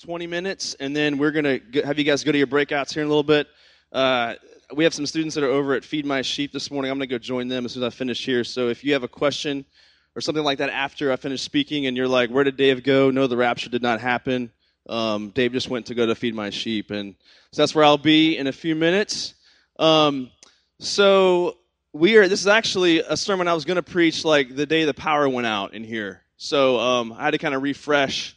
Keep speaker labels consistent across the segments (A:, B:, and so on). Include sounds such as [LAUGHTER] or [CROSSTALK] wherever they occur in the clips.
A: 20 minutes, and then we're going to have you guys go to your breakouts here in a little bit. Uh, we have some students that are over at Feed My Sheep this morning. I'm going to go join them as soon as I finish here. So if you have a question or something like that after I finish speaking and you're like, where did Dave go? No, the rapture did not happen. Um, Dave just went to go to feed my sheep. And so that's where I'll be in a few minutes. Um, so we are, this is actually a sermon I was going to preach like the day the power went out in here. So um, I had to kind of refresh,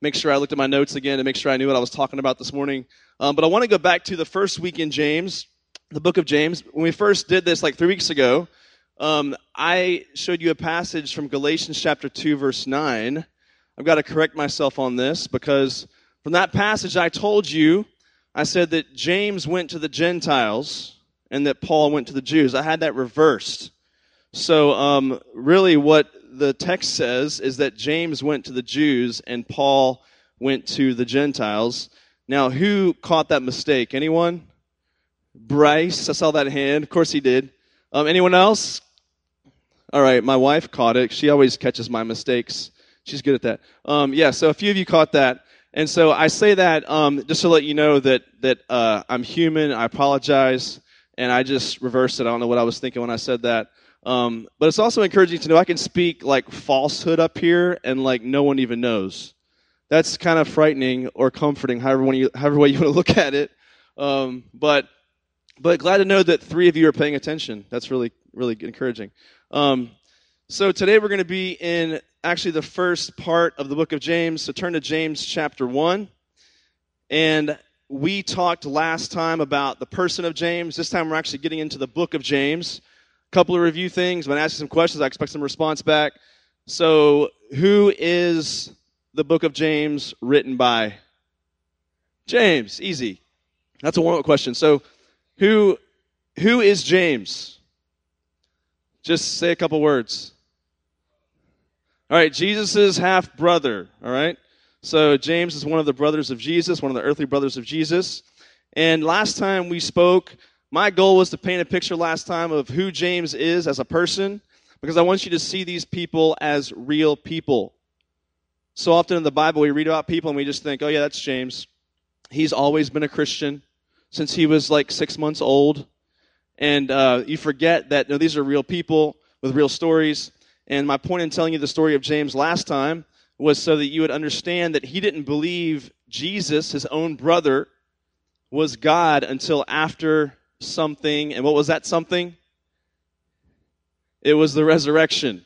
A: make sure I looked at my notes again to make sure I knew what I was talking about this morning. Um, but I want to go back to the first week in James the book of James. When we first did this like three weeks ago, um, I showed you a passage from Galatians chapter 2, verse 9. I've got to correct myself on this because from that passage I told you, I said that James went to the Gentiles and that Paul went to the Jews. I had that reversed. So, um, really, what the text says is that James went to the Jews and Paul went to the Gentiles. Now, who caught that mistake? Anyone? Bryce, I saw that hand. Of course he did. Um, anyone else? All right, my wife caught it. She always catches my mistakes. She's good at that. Um, yeah, so a few of you caught that. And so I say that um, just to let you know that, that uh, I'm human. I apologize. And I just reversed it. I don't know what I was thinking when I said that. Um, but it's also encouraging to know I can speak like falsehood up here and like no one even knows. That's kind of frightening or comforting, however, you, however way you want to [LAUGHS] look at it. Um, but but glad to know that three of you are paying attention. That's really, really encouraging. Um, so today we're going to be in actually the first part of the book of James. So turn to James chapter 1. And we talked last time about the person of James. This time we're actually getting into the book of James. Couple of review things. I'm going to ask you some questions. I expect some response back. So, who is the book of James written by? James. Easy. That's a warm up question. So, who, who is James? Just say a couple words. All right, Jesus' half brother. All right. So James is one of the brothers of Jesus, one of the earthly brothers of Jesus. And last time we spoke, my goal was to paint a picture last time of who James is as a person, because I want you to see these people as real people. So often in the Bible, we read about people and we just think, oh, yeah, that's James. He's always been a Christian since he was like six months old. And uh, you forget that these are real people with real stories. And my point in telling you the story of James last time was so that you would understand that he didn't believe Jesus, his own brother, was God until after something. And what was that something? It was the resurrection.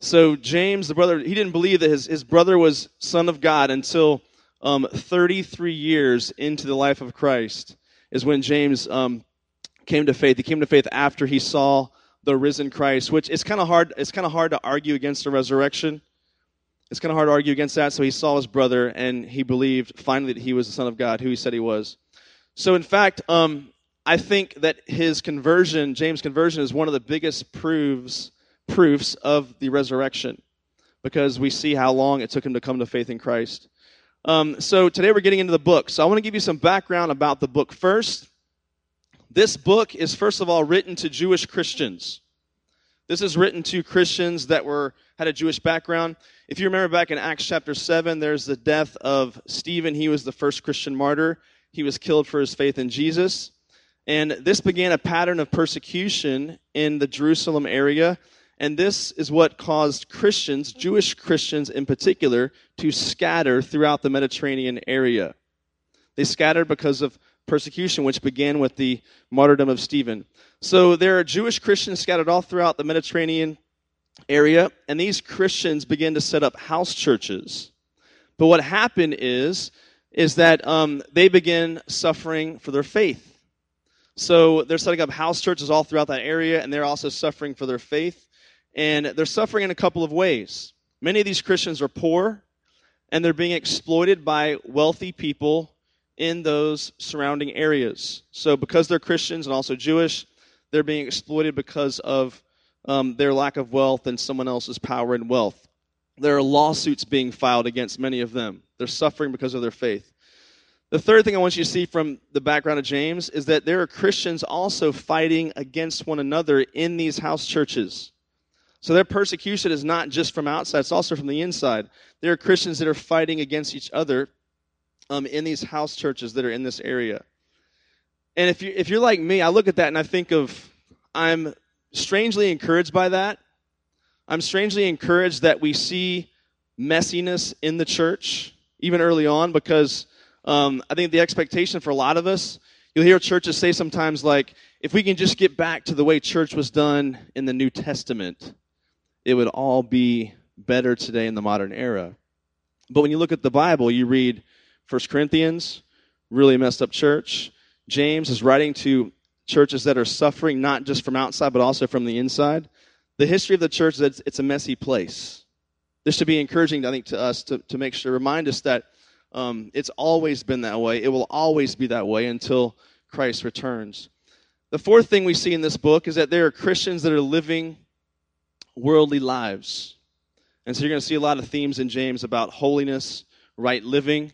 A: So James, the brother, he didn't believe that his, his brother was son of God until um, 33 years into the life of Christ is when James um, came to faith. He came to faith after he saw the risen Christ, which is kind of hard. It's kind of hard to argue against the resurrection. It's kind of hard to argue against that. So he saw his brother and he believed finally that he was the Son of God, who he said he was. So in fact, um, I think that his conversion, James' conversion, is one of the biggest proofs proofs of the resurrection, because we see how long it took him to come to faith in Christ. Um, so today we're getting into the book. So I want to give you some background about the book first. This book is, first of all, written to Jewish Christians. This is written to Christians that were had a Jewish background. If you remember back in Acts chapter 7, there's the death of Stephen. He was the first Christian martyr. He was killed for his faith in Jesus. And this began a pattern of persecution in the Jerusalem area and this is what caused Christians, Jewish Christians in particular, to scatter throughout the Mediterranean area. They scattered because of persecution, which began with the martyrdom of Stephen. So there are Jewish Christians scattered all throughout the Mediterranean area, and these Christians began to set up house churches. But what happened is, is that um, they begin suffering for their faith. So they're setting up house churches all throughout that area, and they're also suffering for their faith and they're suffering in a couple of ways. Many of these Christians are poor, and they're being exploited by wealthy people in those surrounding areas. So, because they're Christians and also Jewish, they're being exploited because of um, their lack of wealth and someone else's power and wealth. There are lawsuits being filed against many of them. They're suffering because of their faith. The third thing I want you to see from the background of James is that there are Christians also fighting against one another in these house churches. So their persecution is not just from outside, it's also from the inside. There are Christians that are fighting against each other um, in these house churches that are in this area. And if you if you're like me, I look at that and I think of I'm strangely encouraged by that. I'm strangely encouraged that we see messiness in the church even early on because um, I think the expectation for a lot of us, you'll hear churches say sometimes like, if we can just get back to the way church was done in the New Testament, it would all be better today in the modern era. But when you look at the Bible, you read 1 Corinthians, really messed up church. James is writing to churches that are suffering not just from outside but also from the inside. The history of the church is it's, it's a messy place. This should be encouraging, I think, to us to, to make sure, remind us that um, it's always been that way. It will always be that way until Christ returns. The fourth thing we see in this book is that there are Christians that are living worldly lives. And so you're going to see a lot of themes in James about holiness, right living.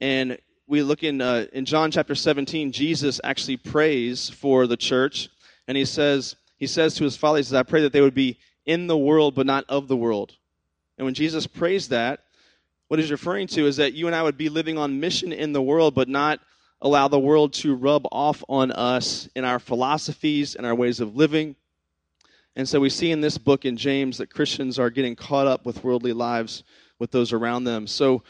A: And we look in, uh, in John chapter 17, Jesus actually prays for the church. And he says, he says to his father, he says, I pray that they would be in the world, but not of the world. And when Jesus prays that, what he's referring to is that you and I would be living on mission in the world, but not allow the world to rub off on us in our philosophies and our ways of living. And so we see in this book in James that Christians are getting caught up with worldly lives with those around them. So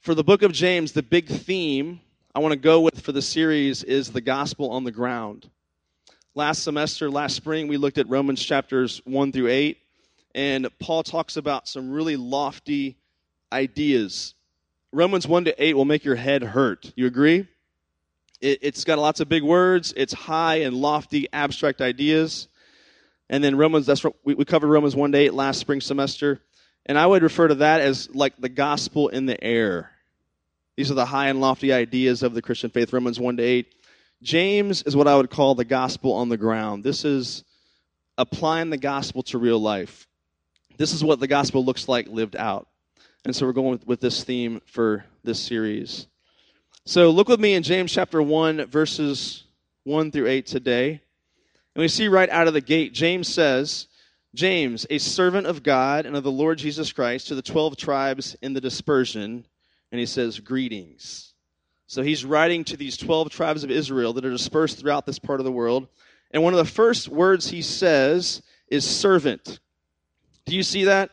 A: for the book of James, the big theme I want to go with for the series is the gospel on the ground. Last semester, last spring, we looked at Romans chapters 1 through 8, and Paul talks about some really lofty ideas. Romans 1 to 8 will make your head hurt. You agree? It, has got lots of big words, it's high and lofty, abstract ideas. And then Romans, that's we, we covered Romans 1 to 8 last spring semester. And I would refer to that as like the gospel in the air. These are the high and lofty ideas of the Christian faith, Romans 1 to 8. James is what I would call the gospel on the ground. This is applying the gospel to real life. This is what the gospel looks like lived out. And so we're going with, with this theme for this series. So look with me in James chapter 1, verses 1 through 8 today. And we see right out of the gate, James says, James, a servant of God and of the Lord Jesus Christ, to the 12 tribes in the dispersion, and he says, Greetings. So he's writing to these 12 tribes of Israel that are dispersed throughout this part of the world. And one of the first words he says is servant. Do you see that?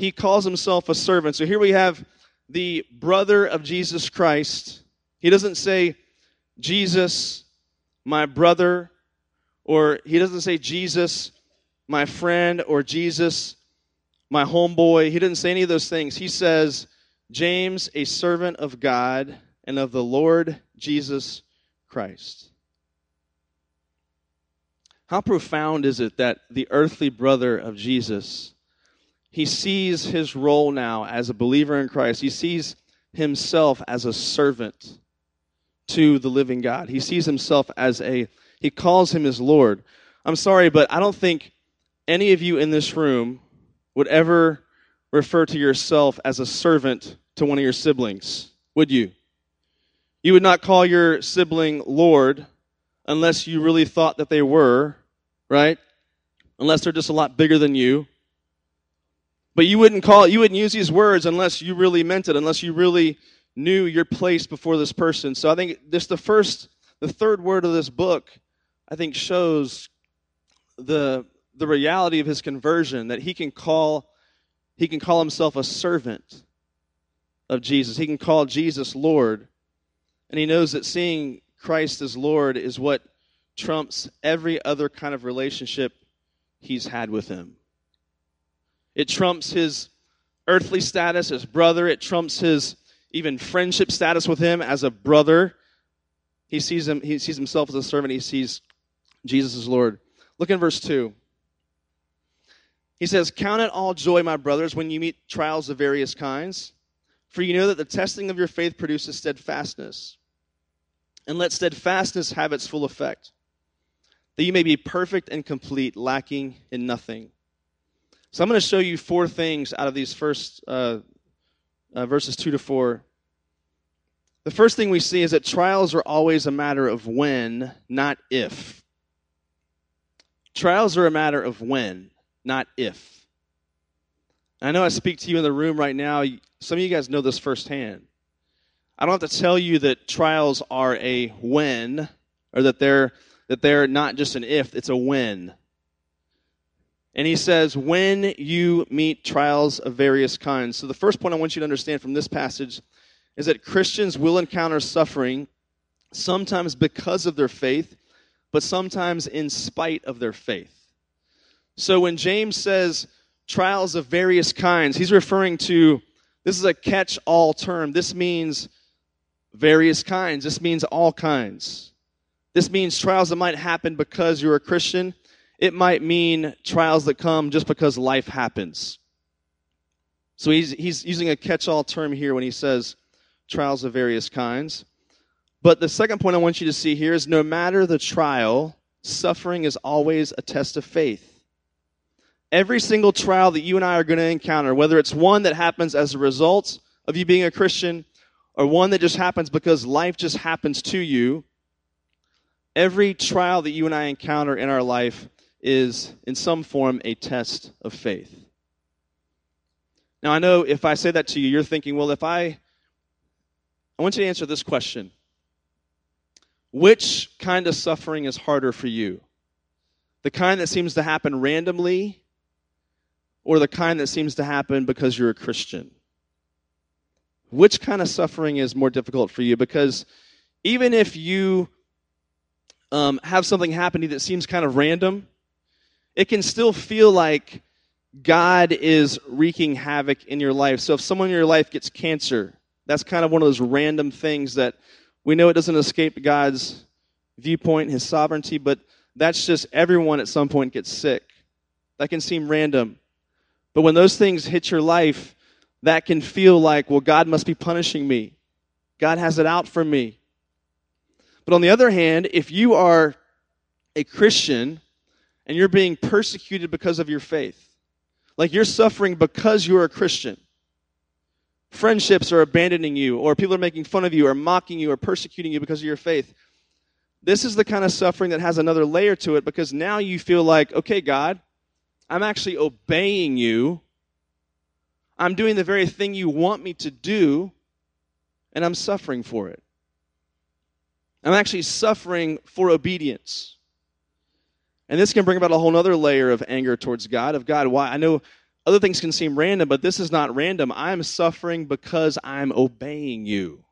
A: He calls himself a servant. So here we have the brother of Jesus Christ. He doesn't say, Jesus, my brother, or he doesn't say, Jesus, my friend or Jesus, my homeboy. He didn't say any of those things. He says, James, a servant of God and of the Lord Jesus Christ. How profound is it that the earthly brother of Jesus, he sees his role now as a believer in Christ. He sees himself as a servant to the living God. He sees himself as a, he calls him his Lord. I'm sorry, but I don't think any of you in this room would ever refer to yourself as a servant to one of your siblings, would you? You would not call your sibling Lord unless you really thought that they were, right? Unless they're just a lot bigger than you. But you wouldn't call you wouldn't use these words unless you really meant it, unless you really knew your place before this person. So I think this the first the third word of this book I think shows the the reality of his conversion that he can call he can call himself a servant of Jesus. He can call Jesus Lord. And he knows that seeing Christ as Lord is what trumps every other kind of relationship he's had with him. It trumps his earthly status as brother, it trumps his even friendship status with him as a brother. He sees him he sees himself as a servant, he sees Jesus as Lord. Look in verse 2. He says, Count it all joy, my brothers, when you meet trials of various kinds, for you know that the testing of your faith produces steadfastness. And let steadfastness have its full effect, that you may be perfect and complete, lacking in nothing. So I'm going to show you four things out of these first uh, uh, verses 2 to 4. The first thing we see is that trials are always a matter of when, not if. Trials are a matter of when not if. I know I speak to you in the room right now. Some of you guys know this firsthand. I don't have to tell you that trials are a when, or that they're that they're not just an if, it's a when. And he says, when you meet trials of various kinds. So the first point I want you to understand from this passage is that Christians will encounter suffering sometimes because of their faith, but sometimes in spite of their faith. So when James says trials of various kinds, he's referring to this is a catch all term. This means various kinds, this means all kinds. This means trials that might happen because you're a Christian. It might mean trials that come just because life happens. So he's, he's using a catch all term here when he says trials of various kinds. But the second point I want you to see here is no matter the trial, suffering is always a test of faith. Every single trial that you and I are going to encounter, whether it's one that happens as a result of you being a Christian or one that just happens because life just happens to you, every trial that you and I encounter in our life is, in some form, a test of faith. Now, I know if I say that to you, you're thinking, well, if I. I want you to answer this question Which kind of suffering is harder for you? The kind that seems to happen randomly, or the kind that seems to happen because you're a Christian? Which kind of suffering is more difficult for you? Because even if you um, have something happen to you that seems kind of random, it can still feel like God is wreaking havoc in your life. So if someone in your life gets cancer, that's kind of one of those random things that we know it doesn't escape God's viewpoint, his sovereignty, but that's just everyone at some point gets sick. That can seem random. But when those things hit your life, that can feel like, well, God must be punishing me. God has it out for me. But on the other hand, if you are a Christian and you're being persecuted because of your faith, like you're suffering because you're a Christian, friendships are abandoning you, or people are making fun of you, or mocking you, or persecuting you because of your faith. This is the kind of suffering that has another layer to it because now you feel like, okay, God, I'm actually obeying you I'm doing the very thing you want me to do, and I'm suffering for it. I'm actually suffering for obedience. And this can bring about a whole other layer of anger towards God, of God, why? I know other things can seem random, but this is not random. I'm suffering because I'm obeying you.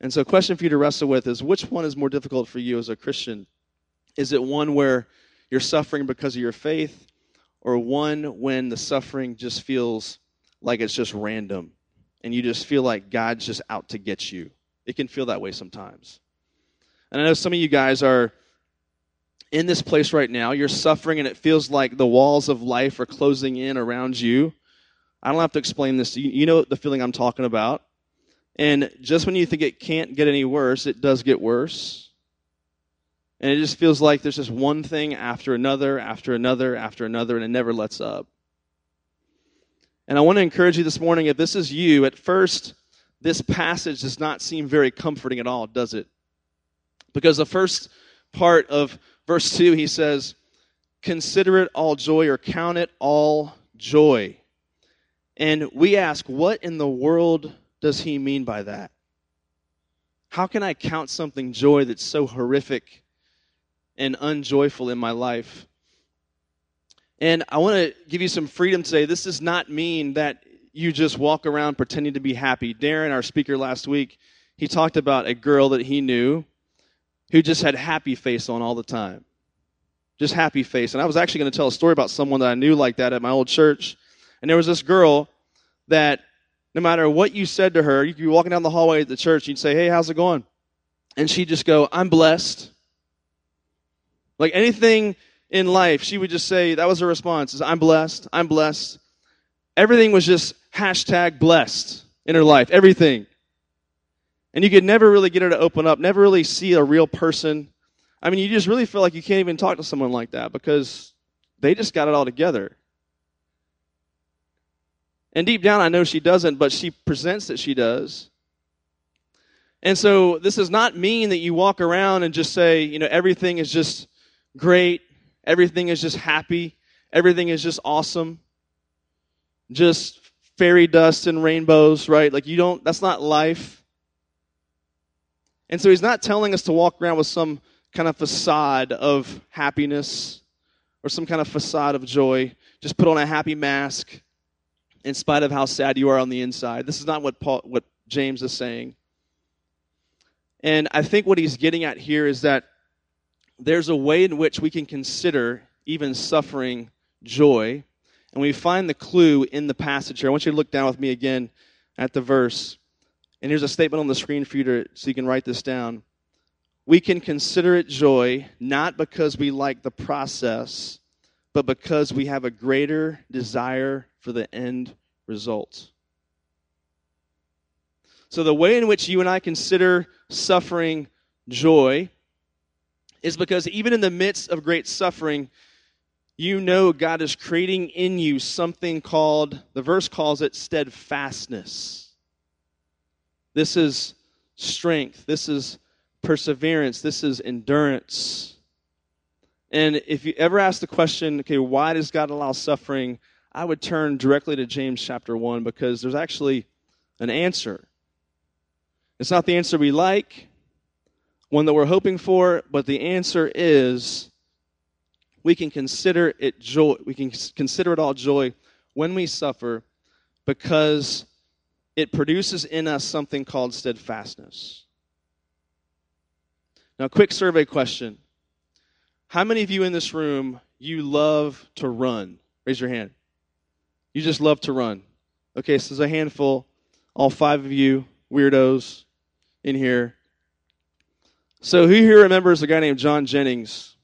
A: And so, a question for you to wrestle with is which one is more difficult for you as a Christian? Is it one where you're suffering because of your faith, or one when the suffering just feels like it's just random and you just feel like God's just out to get you. It can feel that way sometimes. And I know some of you guys are in this place right now. You're suffering and it feels like the walls of life are closing in around you. I don't have to explain this you. Know the feeling I'm talking about. And just when you think it can't get any worse, it does get worse. And it just feels like there's just one thing after another, after another, after another, and it never lets up. And I want to encourage you this morning if this is you, at first, this passage does not seem very comforting at all, does it? Because the first part of verse 2, he says, Consider it all joy or count it all joy. And we ask, what in the world does he mean by that? How can I count something joy that's so horrific and unjoyful in my life. And I want to give you some freedom today. This does not mean that you just walk around pretending to be happy. Darren, our speaker last week, he talked about a girl that he knew who just had happy face on all the time. Just happy face. And I was actually going to tell a story about someone that I knew like that at my old church. And there was this girl that no matter what you said to her, you could be walking down the hallway at the church, you'd say, Hey, how's it going? And she'd just go, I'm blessed. Like anything in life, she would just say, that was her response, is I'm blessed, I'm blessed. Everything was just hashtag blessed in her life, everything. And you could never really get her to open up, never really see a real person. I mean, you just really feel like you can't even talk to someone like that because they just got it all together. And deep down, I know she doesn't, but she presents that she does. And so this does not mean that you walk around and just say, you know, everything is just great. Everything is just happy. Everything is just awesome. Just fairy dust and rainbows, right? Like you don't, that's not life. And so he's not telling us to walk around with some kind of facade of happiness or some kind of facade of joy. Just put on a happy mask in spite of how sad you are on the inside. This is not what Paul, what James is saying. And I think what he's getting at here is that there's a way in which we can consider even suffering joy. And we find the clue in the passage here. I want you to look down with me again at the verse. And here's a statement on the screen for you to, so you can write this down. We can consider it joy not because we like the process, but because we have a greater desire for the end result. So, the way in which you and I consider suffering joy is because even in the midst of great suffering, you know God is creating in you something called, the verse calls it steadfastness. This is strength. This is perseverance. This is endurance. And if you ever ask the question, okay, why does God allow suffering? I would turn directly to James chapter 1 because there's actually an answer. It's not the answer we like, one that we're hoping for, but the answer is we can consider it joy. We can consider it all joy when we suffer because it produces in us something called steadfastness. Now, quick survey question. How many of you in this room you love to run? Raise your hand. You just love to run. Okay, so there's a handful, all five of you weirdos in here. So, who here remembers a guy named John Jennings?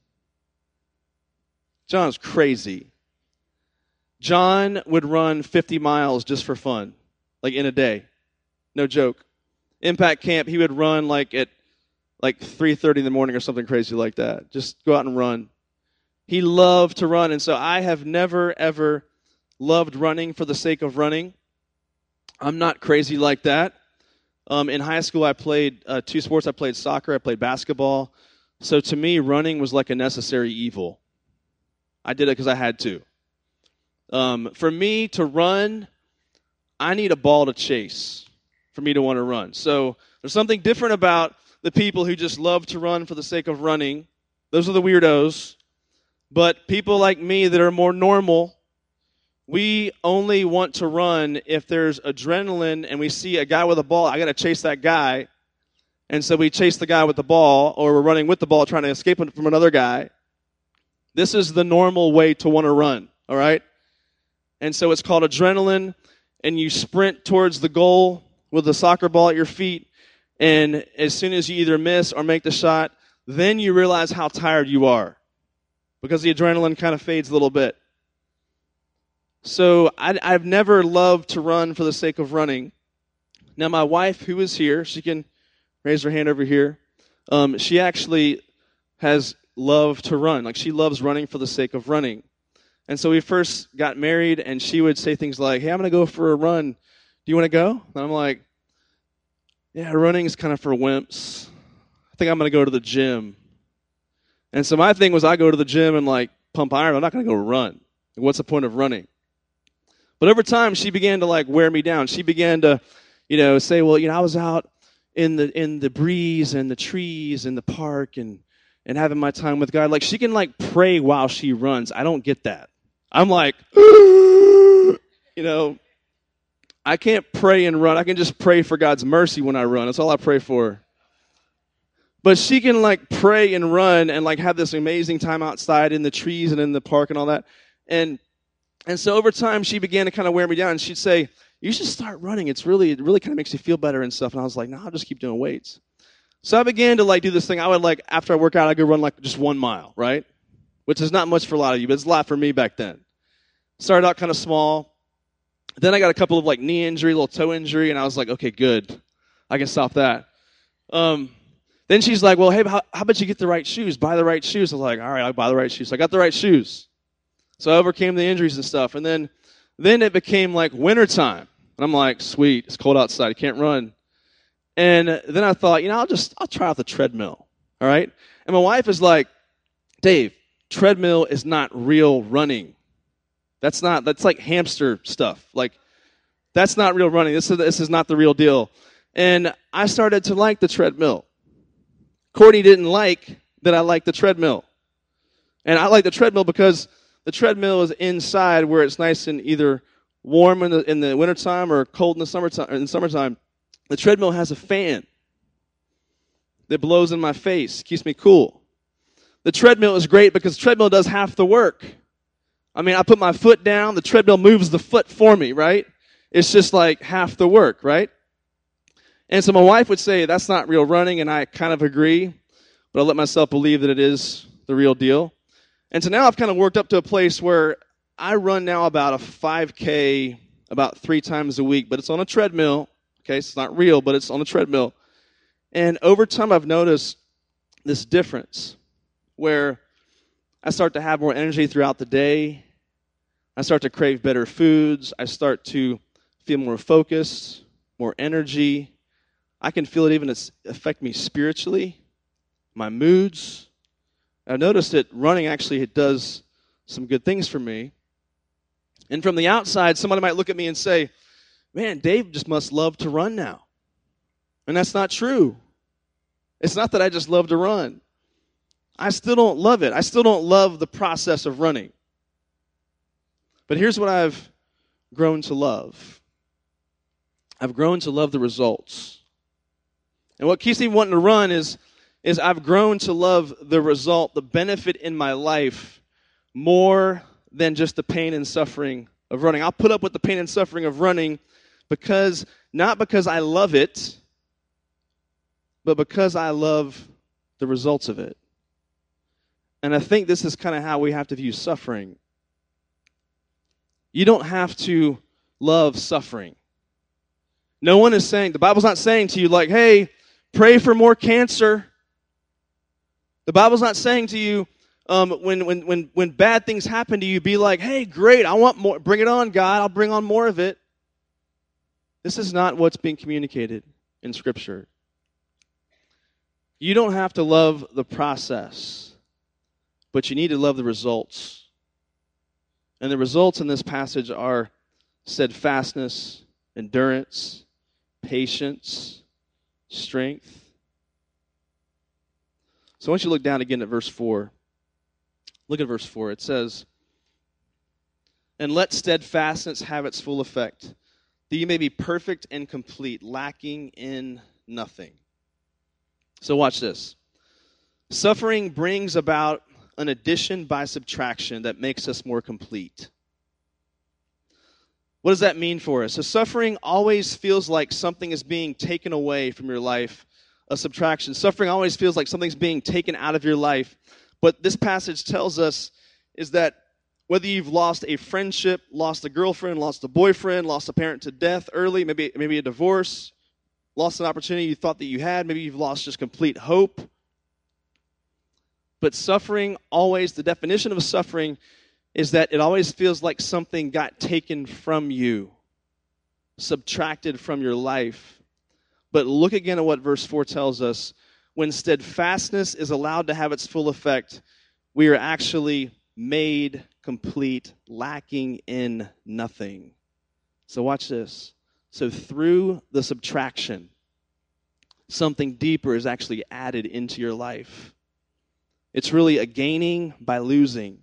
A: John's crazy. John would run 50 miles just for fun, like in a day. No joke. Impact camp, he would run like at like 3:30 in the morning or something crazy like that. Just go out and run. He loved to run, and so I have never ever loved running for the sake of running. I'm not crazy like that. Um, in high school, I played uh, two sports. I played soccer. I played basketball. So to me, running was like a necessary evil. I did it because I had to. Um, for me to run, I need a ball to chase for me to want to run. So there's something different about the people who just love to run for the sake of running. Those are the weirdos. But people like me that are more normal, we only want to run if there's adrenaline and we see a guy with a ball. I got to chase that guy. And so we chase the guy with the ball, or we're running with the ball trying to escape from another guy. This is the normal way to want to run, all right? And so it's called adrenaline, and you sprint towards the goal with the soccer ball at your feet. And as soon as you either miss or make the shot, then you realize how tired you are because the adrenaline kind of fades a little bit. So I, have never loved to run for the sake of running. Now, my wife, who is here, she can raise her hand over here. Um, she actually has loved to run. Like, she loves running for the sake of running. And so we first got married, and she would say things like, Hey, I'm going to go for a run. Do you want to go? And I'm like, Yeah, running is kind of for wimps. I think I'm going to go to the gym. And so my thing was, I go to the gym and like pump iron. I'm not going to go run. What's the point of running? But over time, she began to like wear me down. She began to, you know, say, well, you know, I was out in the in the breeze and the trees and the park and and having my time with God. Like she can like pray while she runs. I don't get that. I'm like, [GASPS] you know, I can't pray and run. I can just pray for God's mercy when I run. That's all I pray for. But she can like pray and run and like have this amazing time outside in the trees and in the park and all that. And and so over time, she began to kind of wear me down. And she'd say, "You should start running. It's really, it really kind of makes you feel better and stuff." And I was like, "No, I'll just keep doing weights." So I began to like do this thing. I would like after I work out, I go run like just one mile, right? Which is not much for a lot of you, but it's a lot for me back then. Started out kind of small. Then I got a couple of like knee injury, little toe injury, and I was like, "Okay, good, I can stop that." Um, then she's like, "Well, hey, how, how about you get the right shoes? Buy the right shoes." I was like, "All right, I'll buy the right shoes." So I got the right shoes. So I overcame the injuries and stuff. And then, then it became like wintertime. And I'm like, sweet, it's cold outside. I can't run. And then I thought, you know, I'll just, I'll try out the treadmill. All right. And my wife is like, Dave, treadmill is not real running. That's not, that's like hamster stuff. Like, that's not real running. This is, this is not the real deal. And I started to like the treadmill. Courtney didn't like that I like the treadmill. And I like the treadmill because the treadmill is inside where it's nice and either warm in the, in the wintertime or cold in the summertime. In the summertime. The treadmill has a fan that blows in my face, keeps me cool. The treadmill is great because the treadmill does half the work. I mean, I put my foot down, the treadmill moves the foot for me, right? It's just like half the work, right? And so my wife would say, that's not real running, and I kind of agree, but I let myself believe that it is the real deal. And so now I've kind of worked up to a place where I run now about a 5K about three times a week, but it's on a treadmill. Okay, so it's not real, but it's on a treadmill. And over time, I've noticed this difference where I start to have more energy throughout the day. I start to crave better foods. I start to feel more focused, more energy. I can feel it even affect me spiritually, my moods. I've noticed that running actually it does some good things for me. And from the outside, somebody might look at me and say, Man, Dave just must love to run now. And that's not true. It's not that I just love to run. I still don't love it. I still don't love the process of running. But here's what I've grown to love I've grown to love the results. And what keeps me wanting to run is, is I've grown to love the result, the benefit in my life, more than just the pain and suffering of running. I'll put up with the pain and suffering of running because, not because I love it, but because I love the results of it. And I think this is kind of how we have to view suffering. You don't have to love suffering. No one is saying, the Bible's not saying to you, like, hey, pray for more cancer. The Bible's not saying to you, um, when, when, when, when bad things happen to you, be like, hey, great, I want more. Bring it on, God. I'll bring on more of it. This is not what's being communicated in Scripture. You don't have to love the process, but you need to love the results. And the results in this passage are steadfastness, endurance, patience, strength. So I want you to look down again at verse 4. Look at verse 4. It says, And let steadfastness have its full effect, that you may be perfect and complete, lacking in nothing. So, watch this. Suffering brings about an addition by subtraction that makes us more complete. What does that mean for us? So, suffering always feels like something is being taken away from your life, a subtraction. Suffering always feels like something's being taken out of your life. But this passage tells us is that whether you've lost a friendship, lost a girlfriend, lost a boyfriend, lost a parent to death early, maybe, maybe a divorce, lost an opportunity you thought that you had. Maybe you've lost just complete hope. But suffering always, the definition of suffering is that it always feels like something got taken from you, subtracted from your life. But look again at what verse 4 tells us. When steadfastness is allowed to have its full effect, we are actually made complete, lacking in nothing. So, watch this. So, through the subtraction, something deeper is actually added into your life. It's really a gaining by losing.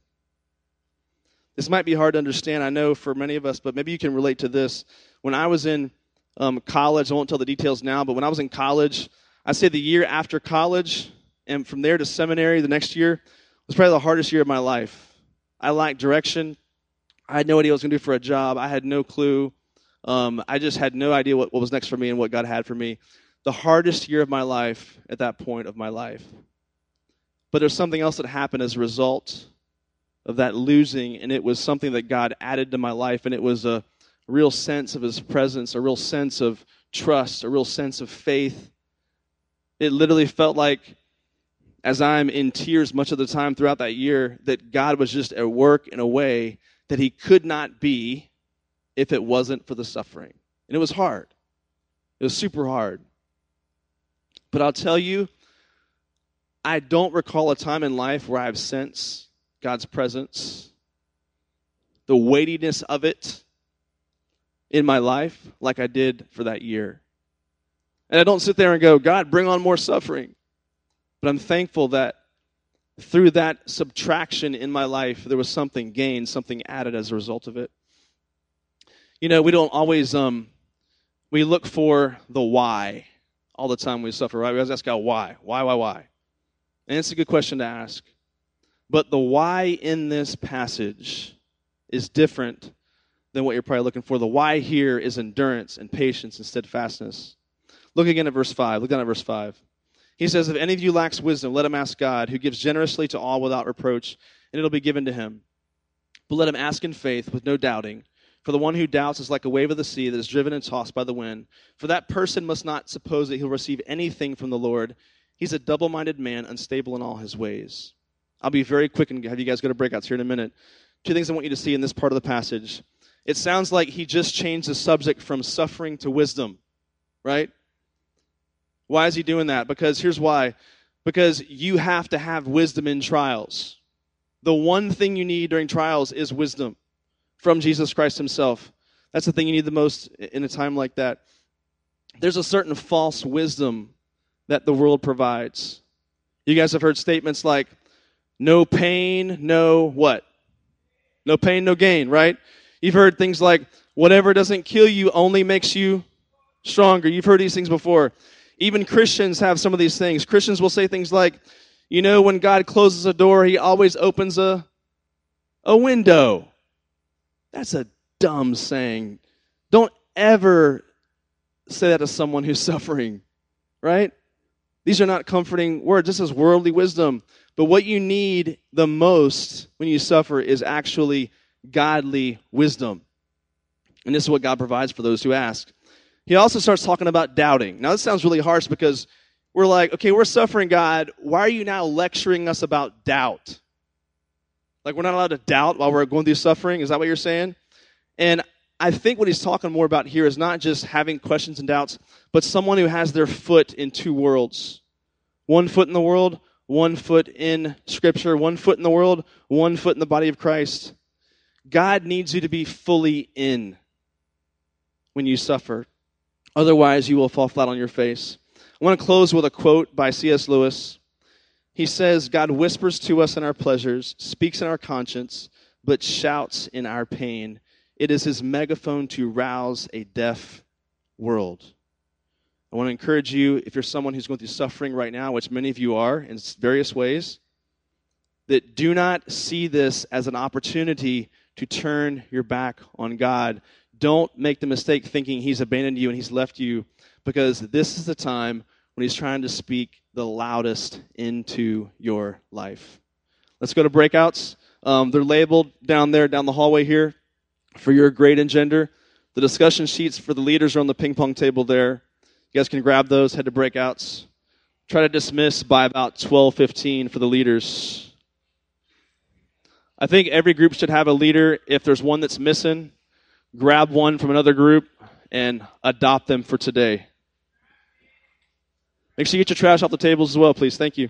A: This might be hard to understand, I know, for many of us, but maybe you can relate to this. When I was in um, college, I won't tell the details now, but when I was in college, I'd say the year after college, and from there to seminary the next year, was probably the hardest year of my life. I lacked direction. I had no idea what I was going to do for a job. I had no clue. Um, I just had no idea what, what was next for me and what God had for me. The hardest year of my life at that point of my life. But there's something else that happened as a result of that losing, and it was something that God added to my life, and it was a real sense of His presence, a real sense of trust, a real sense of faith. It literally felt like, as I'm in tears much of the time throughout that year, that God was just at work in a way that He could not be if it wasn't for the suffering. And it was hard. It was super hard. But I'll tell you, I don't recall a time in life where I've sensed God's presence, the weightiness of it in my life like I did for that year. And I don't sit there and go, God, bring on more suffering. But I'm thankful that through that subtraction in my life, there was something gained, something added as a result of it. You know, we don't always um, we look for the why all the time we suffer, right? We always ask God why, why, why, why, and it's a good question to ask. But the why in this passage is different than what you're probably looking for. The why here is endurance and patience and steadfastness. Look again at verse 5. Look down at verse 5. He says, If any of you lacks wisdom, let him ask God, who gives generously to all without reproach, and it'll be given to him. But let him ask in faith with no doubting. For the one who doubts is like a wave of the sea that is driven and tossed by the wind. For that person must not suppose that he'll receive anything from the Lord. He's a double minded man, unstable in all his ways. I'll be very quick and have you guys go to breakouts here in a minute. Two things I want you to see in this part of the passage. It sounds like he just changed the subject from suffering to wisdom, right? Why is he doing that? Because here's why. Because you have to have wisdom in trials. The one thing you need during trials is wisdom from Jesus Christ himself. That's the thing you need the most in a time like that. There's a certain false wisdom that the world provides. You guys have heard statements like, no pain, no what? No pain, no gain, right? You've heard things like, whatever doesn't kill you only makes you stronger. You've heard these things before. Even Christians have some of these things. Christians will say things like, you know, when God closes a door, he always opens a, a window. That's a dumb saying. Don't ever say that to someone who's [LAUGHS] suffering, right? These are not comforting words. This is worldly wisdom. But what you need the most when you suffer is actually godly wisdom. And this is what God provides for those who ask. He also starts talking about doubting. Now, this sounds really harsh because we're like, okay, we're suffering, God. Why are you now lecturing us about doubt? Like, we're not allowed to doubt while we're going through suffering? Is that what you're saying? And I think what he's talking more about here is not just having questions and doubts, but someone who has their foot in two worlds one foot in the world, one foot in Scripture, one foot in the world, one foot in the body of Christ. God needs you to be fully in when you suffer. Otherwise, you will fall flat on your face. I want to close with a quote by C.S. Lewis. He says, God whispers to us in our pleasures, speaks in our conscience, but shouts in our pain. It is his megaphone to rouse a deaf world. I want to encourage you, if you're someone who's going through suffering right now, which many of you are in various ways, that do not see this as an opportunity to turn your back on God. Don't make the mistake thinking he's abandoned you and he's left you because this is the time when he's trying to speak the loudest into your life. Let's go to breakouts. Um, they're labeled down there, down the hallway here for your grade and gender. The discussion sheets for the leaders are on the ping pong table there. You guys can grab those, head to breakouts. Try to dismiss by about 12:15 for the leaders. I think every group should have a leader. If there's one that's missing, grab one from another group and adopt them for today. Make sure you get your trash off the tables as well, please. Thank you.